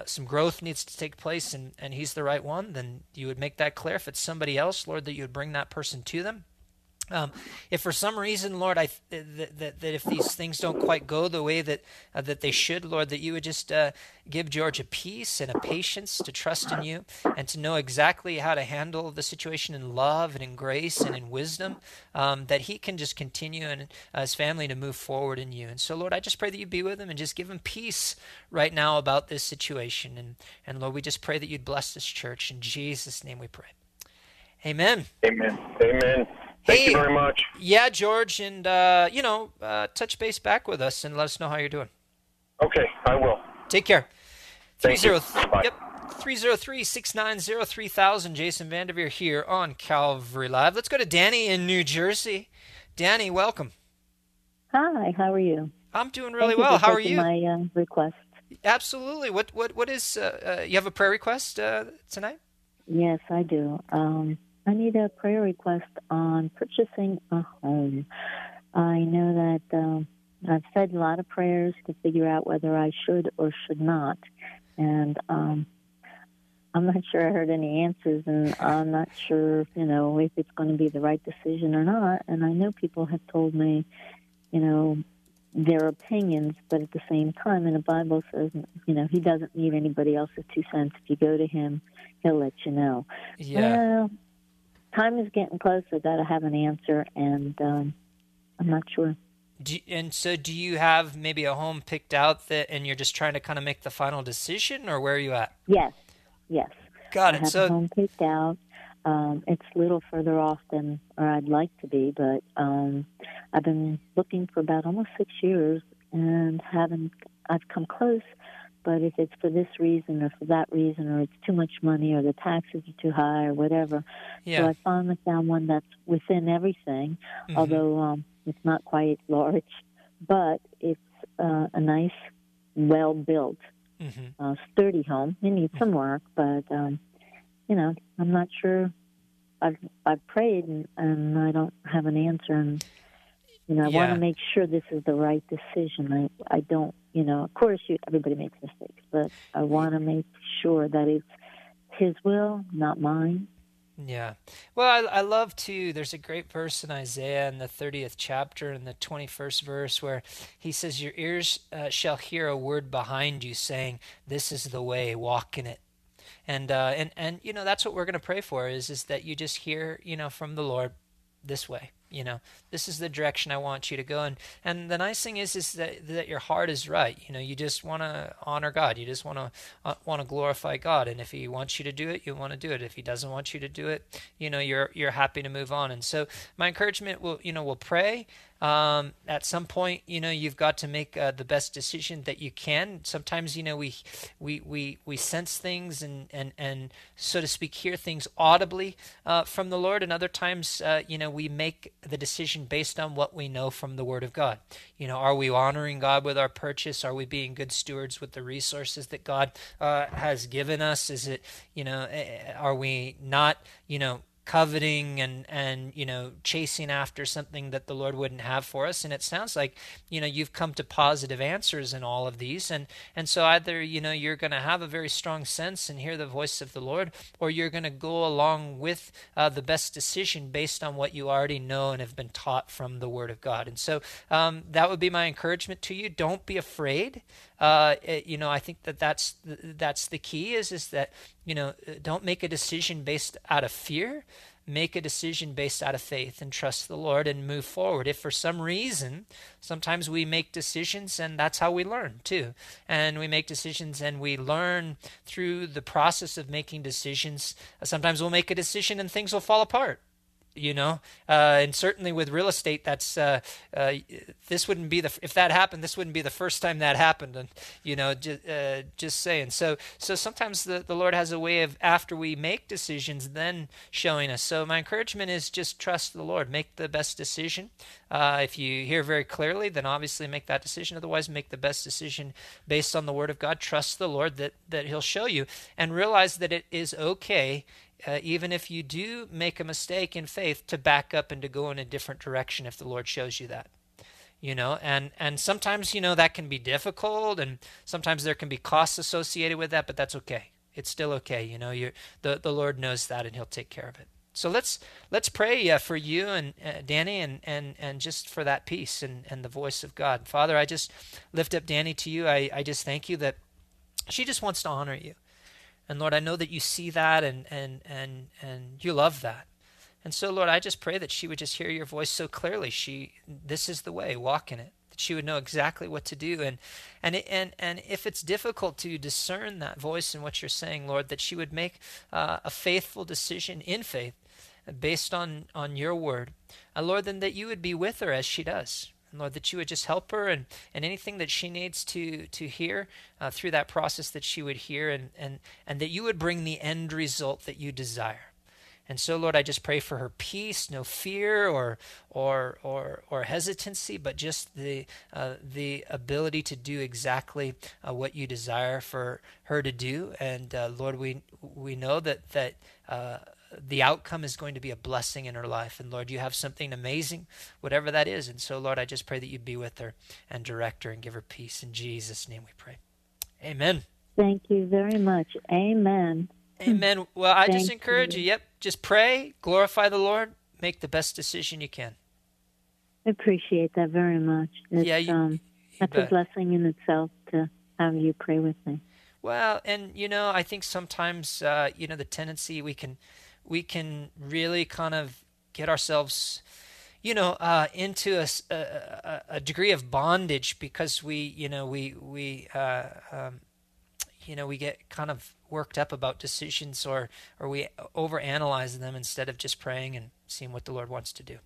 some growth needs to take place and and he's the right one, then you would make that clear. If it's somebody else, Lord, that you would bring that person to them. Um, if for some reason, Lord, I that, that, that if these things don't quite go the way that uh, that they should, Lord, that you would just uh, give George a peace and a patience to trust in you and to know exactly how to handle the situation in love and in grace and in wisdom, um, that he can just continue and uh, his family to move forward in you. And so, Lord, I just pray that you be with him and just give him peace right now about this situation. And and Lord, we just pray that you'd bless this church in Jesus' name. We pray. Amen. Amen. Amen. Thank Hey. you very much. Yeah, George, and uh, you know, uh, touch base back with us and let us know how you're doing. Okay, I will. Take care. Thank you. 30 Bye. Yep. 303 690 3000. Jason Vandeveer here on Calvary Live. Let's go to Danny in New Jersey. Danny, welcome. Hi, how are you? I'm doing really Thank you well. for How are you? My uh, request. Absolutely. What what what is uh, uh, you have a prayer request uh, tonight? Yes, I do. Um, I need a prayer request on purchasing a home. I know that um, I've said a lot of prayers to figure out whether I should or should not, and um, I'm not sure I heard any answers, and I'm not sure, you know, if it's going to be the right decision or not. And I know people have told me, you know, their opinions, but at the same time, and the Bible says, you know, He doesn't need anybody else's two cents. If you go to Him, He'll let you know. Yeah. Well, time is getting close. I got to have an answer, and um, I'm not sure. Do, and so, do you have maybe a home picked out that, and you're just trying to kind of make the final decision, or where are you at? Yes, yes. Got I it. have So- a home picked out. Um, it's a little further off than or I'd like to be, but um, I've been looking for about almost six years and haven't. I've come close, but if it's for this reason or for that reason, or it's too much money, or the taxes are too high, or whatever, Yeah. so I finally found one that's within everything, Mhm. although um, it's not quite large, but it's uh, a nice, well built Mhm. uh, sturdy home. It needs some work, but um, you know, I'm not sure. I've I've prayed and, and I don't have an answer, and you know, I want to make sure this is the right decision. I I don't, you know, of course, you everybody makes mistakes, but I want to make sure that it's His will, not mine. Yeah. Well, I, I love too. There's a great verse in Isaiah in the 30th chapter in the 21st verse where he says, Your ears uh, shall hear a word behind you saying, This is the way, walk in it. And, uh, and, and, you know, that's what we're going to pray for is, is that you just hear, you know, from the Lord this way. You know, this is the direction I want you to go. And, and the nice thing is, is that, that your heart is right. You know, you just want to honor God. You just want to, uh, want to glorify God. And if he wants you to do it, you want to do it. If he doesn't want you to do it, you know, you're, you're happy to move on. And so my encouragement will, you know, we'll pray. Um, at some point, you know, you've got to make uh, the best decision that you can. Sometimes, you know, we, we, we, we sense things and, and, and so to speak, hear things audibly uh, from the Lord. And other times, uh, you know, we make the decision based on what we know from the Word of God. You know, are we honoring God with our purchase? Are we being good stewards with the resources that God uh, has given us? Is it, you know, eh, are we not, you know, coveting and and you know chasing after something that the lord wouldn't have for us. And it sounds like you know you've come to positive answers in all of these. And and so either you know you're going to have a very strong sense and hear the voice of the lord or you're going to go along with uh, the best decision based on what you already know and have been taught from the word of god. And so um, that would be my encouragement to you. Don't be afraid uh, you know i think that that's that's the key is is that you know don't make a decision based out of fear make a decision based out of faith and trust the Lord and move forward. If for some reason, sometimes we make decisions and that's how we learn too. And we make decisions and we learn through the process of making decisions. Sometimes we'll make a decision and things will fall apart. You know, uh, and certainly with real estate, that's uh, uh, this wouldn't be the if that happened, this wouldn't be the first time that happened, and you know, just, uh, just saying. So, so sometimes the, the Lord has a way of after we make decisions, then showing us. So my encouragement is just trust the Lord, make the best decision. Uh, if you hear very clearly, then obviously make that decision. Otherwise, make the best decision based on the Word of God. Trust the Lord that that He'll show you, and realize that it is okay uh, even if you do make a mistake in faith, to back up and to go in a different direction if the Lord shows you that. You know, and and sometimes you know that can be difficult, and sometimes there can be costs associated with that, but that's okay. It's still okay. You know, you the the Lord knows that, and He'll take care of it. So let's let's pray uh, for you and uh, Danny, and, and and just for that peace and and the voice of God. Father, I just lift up Danny to you. I I just thank you that she just wants to honor you. And Lord, I know that you see that and and and and you love that. And so Lord, I just pray that she would just hear your voice so clearly. She this is the way, walk in it. That she would know exactly what to do and and and and if it's difficult to discern that voice and what you're saying, Lord, that she would make uh, a faithful decision in faith based on on your word. Uh, Lord, then that you would be with her as she does And Lord, that you would just help her and, and anything that she needs to to hear uh, through that process that she would hear and, and, and that you would bring the end result that you desire. And so, Lord, I just pray for her peace, no fear or or or, or hesitancy, but just the uh, the ability to do exactly uh, what you desire for her to do. And uh, Lord, we we know that that uh, the outcome is going to be a blessing in her life. And Lord, you have something amazing, whatever that is. And so, Lord, I just pray that you be with her and direct her and give her peace. In Jesus' name we pray. Amen. Thank you very much. Amen. Amen. Well, I Thank just encourage you. you. Yep. Just pray, glorify the Lord, make the best decision you can. I appreciate that very much. It's, Yeah, you- um, that's a blessing in itself to have you pray with me. Well, and you know, I think sometimes uh, you know the tendency we can we can really kind of get ourselves you know uh, into a degree of bondage because we you know we we uh, um, you know we get kind of worked up about decisions or or we overanalyze them instead of just praying and seeing what the Lord wants to do.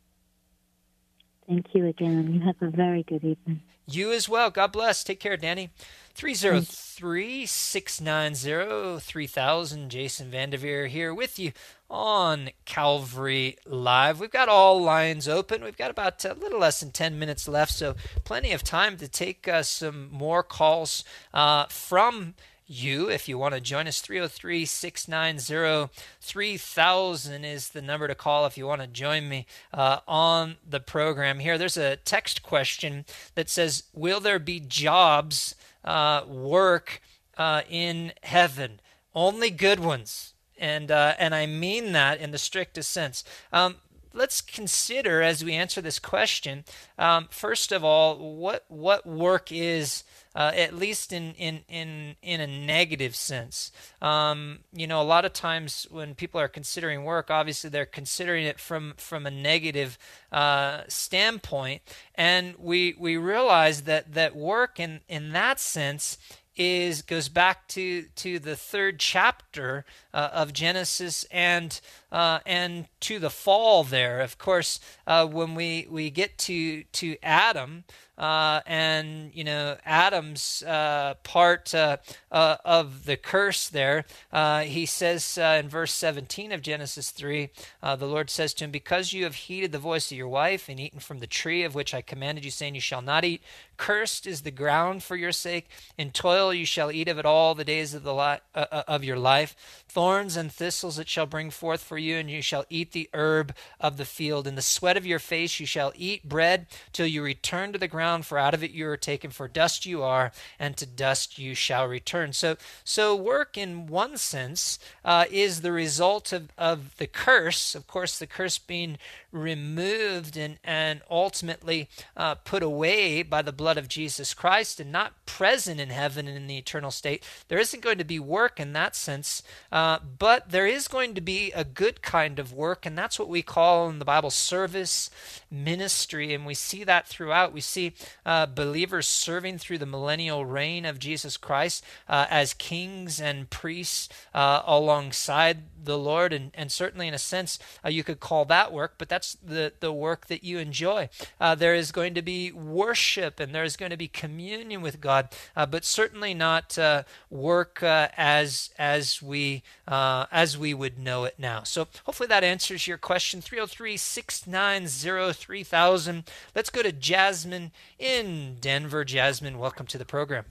Thank you again. You have a very good evening. You as well. God bless. Take care, Danny. 303 690 3000. Jason Vandeveer here with you on Calvary Live. We've got all lines open. We've got about a little less than 10 minutes left, so plenty of time to take uh, some more calls uh, from you if you want to join us 303 690 3000 is the number to call if you want to join me uh, on the program here there's a text question that says will there be jobs uh, work uh, in heaven only good ones and uh, and i mean that in the strictest sense um, let's consider as we answer this question um, first of all what what work is uh, at least in, in, in, in a negative sense. Um, you know, a lot of times when people are considering work, obviously they're considering it from, from a negative uh, standpoint. And we, we realize that, that work in, in that sense is goes back to to the third chapter uh, of Genesis and uh, and to the fall there. Of course, uh, when we we get to to Adam uh, and you know Adam's uh, part uh, uh, of the curse there, uh, he says uh, in verse 17 of Genesis 3, uh, the Lord says to him, "Because you have heeded the voice of your wife and eaten from the tree of which I commanded you, saying, You shall not eat." Cursed is the ground for your sake. In toil you shall eat of it all the days of the li- of your life. Thorns and thistles it shall bring forth for you, and you shall eat the herb of the field. In the sweat of your face you shall eat bread till you return to the ground, for out of it you are taken. For dust you are, and to dust you shall return. So, so work in one sense uh, is the result of, of the curse. Of course, the curse being removed and and ultimately uh, put away by the blood of Jesus Christ and not present in heaven and in the eternal state. There isn't going to be work in that sense, uh, but there is going to be a good kind of work, and that's what we call in the Bible service ministry, and we see that throughout. We see uh, believers serving through the millennial reign of Jesus Christ uh, as kings and priests uh, alongside the Lord, and, and certainly in a sense uh, you could call that work, but that's the, the work that you enjoy. Uh, there is going to be worship and there is going to be communion with God, uh, but certainly not uh, work uh, as as we uh, as we would know it now. So hopefully that answers your question. 303-690-3000. Let's go to Jasmine in Denver. Jasmine, welcome to the program.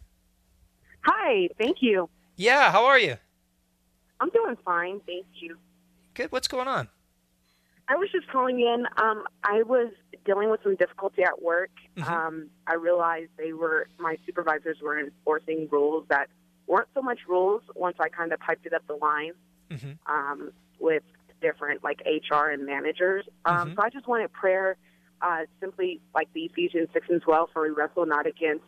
Hi, thank you. Yeah, how are you? I'm doing fine, thank you. Good. What's going on? I was just calling in. Um, I was dealing with some difficulty at work. Mm-hmm. Um, I realized they were my supervisors were enforcing rules that weren't so much rules. Once I kind of piped it up the line Mhm. um, with different like HR and managers. Um, Mhm. So I just wanted prayer, uh, simply like the Ephesians six and twelve, for we wrestle not against,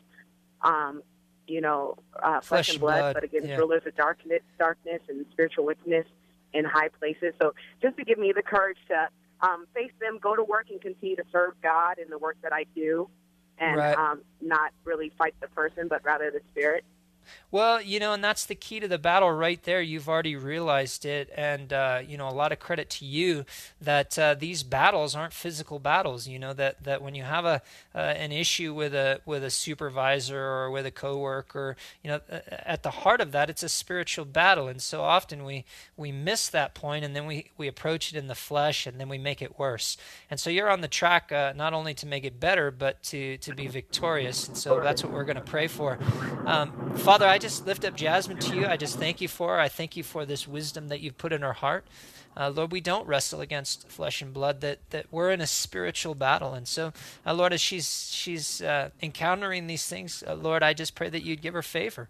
um, you know, uh, flesh, Flesh and and blood, blood, but against yeah. rulers of darkness, darkness and spiritual wickedness in high places. So just to give me the courage to um, face them, go to work, and continue to serve God in the work that I do, and Right. um, not really fight the person, but rather the spirit. Well, you know, and that's the key to the battle right there. You've already realized it, and uh, you know, a lot of credit to you that uh, these battles aren't physical battles. You know that that when you have a uh, an issue with a with a supervisor or with a coworker, you know, at the heart of that, it's a spiritual battle, and so often we we miss that point, and then we we approach it in the flesh, and then we make it worse. And so you're on the track uh, not only to make it better, but to to be victorious. And so that's what we're going to pray for, um, Father. I just lift up Jasmine to you. I just thank you for her. I thank you for this wisdom that you've put in her heart. Uh, Lord, we don't wrestle against flesh and blood; that that we're in a spiritual battle. And so, uh, Lord, as she's she's uh, encountering these things, uh, Lord, I just pray that you'd give her favor.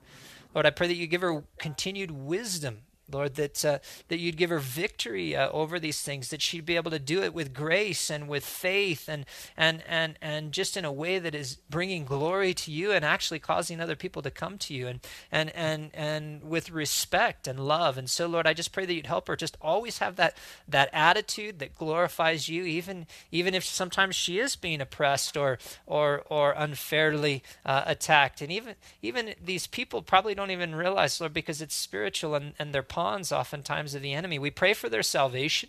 Lord, I pray that you give her continued wisdom Lord, that uh, that you'd give her victory uh, over these things, that she'd be able to do it with grace and with faith, and and and and just in a way that is bringing glory to you and actually causing other people to come to you, and and and and with respect and love. And so, Lord, I just pray that you'd help her just always have that that attitude that glorifies you, even even if sometimes she is being oppressed or or or unfairly uh, attacked, and even even these people probably don't even realize, Lord, because it's spiritual and and they're pawns oftentimes of the enemy. We pray for their salvation.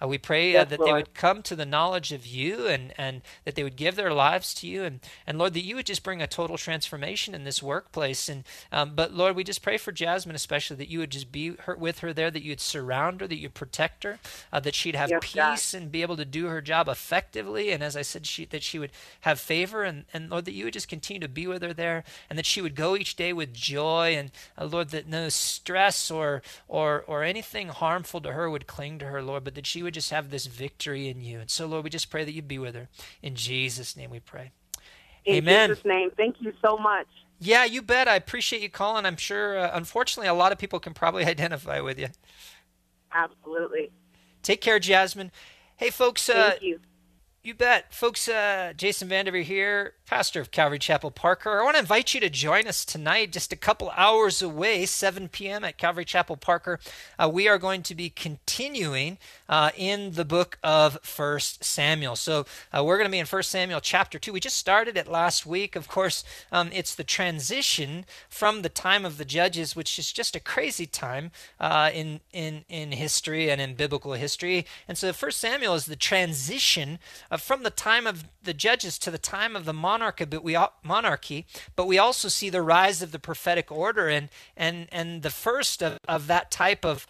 Uh, we pray uh, that Lord. they would come to the knowledge of you and, and that they would give their lives to you. And, and Lord, that you would just bring a total transformation in this workplace. And um, But Lord, we just pray for Jasmine especially that you would just be her, with her there, that you'd surround her, that you'd protect her, uh, that she'd have yes, peace God. and be able to do her job effectively. And as I said, she, that she would have favor. And, and Lord, that you would just continue to be with her there and that she would go each day with joy. And uh, Lord, that no stress or, or, or anything harmful to her would cling to her, Lord, but that she would just have this victory in you. And so, Lord, we just pray that you'd be with her. In Jesus' name we pray. In Amen. Jesus' name. Thank you so much. Yeah, you bet. I appreciate you calling. I'm sure, uh, unfortunately, a lot of people can probably identify with you. Absolutely. Take care, Jasmine. Hey, folks. Uh, Thank you. You bet. Folks, uh, Jason Vandeveer here, pastor of Calvary Chapel Parker. I want to invite you to join us tonight, just a couple hours away, 7 p.m. at Calvary Chapel Parker. Uh, we are going to be continuing uh, in the book of First Samuel. So uh, we're going to be in First Samuel chapter 2. We just started it last week. Of course, um, it's the transition from the time of the judges, which is just a crazy time uh, in, in, in history and in biblical history. And so First Samuel is the transition uh, from the time of the judges to the time of the monarchy, but we monarchy, but we also see the rise of the prophetic order and and and the first of, of that type of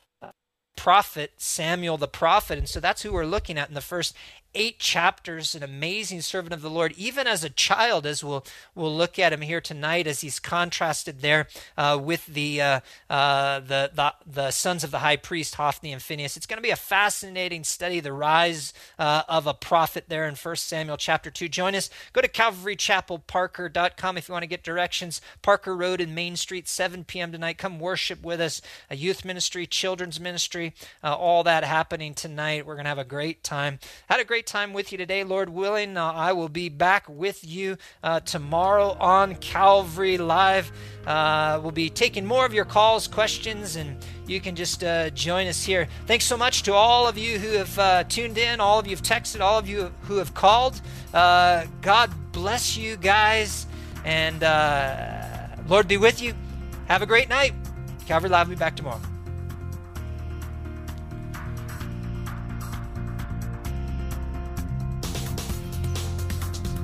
prophet, Samuel the prophet. And so that's who we're looking at in the first eight chapters, an amazing servant of the Lord, even as a child, as we'll we'll look at him here tonight, as he's contrasted there uh, with the, uh, uh, the the the sons of the high priest Hophni and Phinehas. It's going to be a fascinating study, the rise uh, of a prophet there in 1 Samuel chapter two. Join us. Go to CalvaryChapelParker.com if you want to get directions. Parker Road and Main Street, 7 p.m. tonight. Come worship with us. A youth ministry, children's ministry, uh, all that happening tonight. We're going to have a great time. Had a great time with you today. Lord willing, uh, I will be back with you uh, tomorrow on Calvary Live. Uh, we'll be taking more of your calls, questions, and you can just uh, join us here. Thanks so much to all of you who have uh, tuned in, all of you have texted, all of you who have called. God bless you guys, and Lord be with you. Have a great night. Calvary Live will be back tomorrow.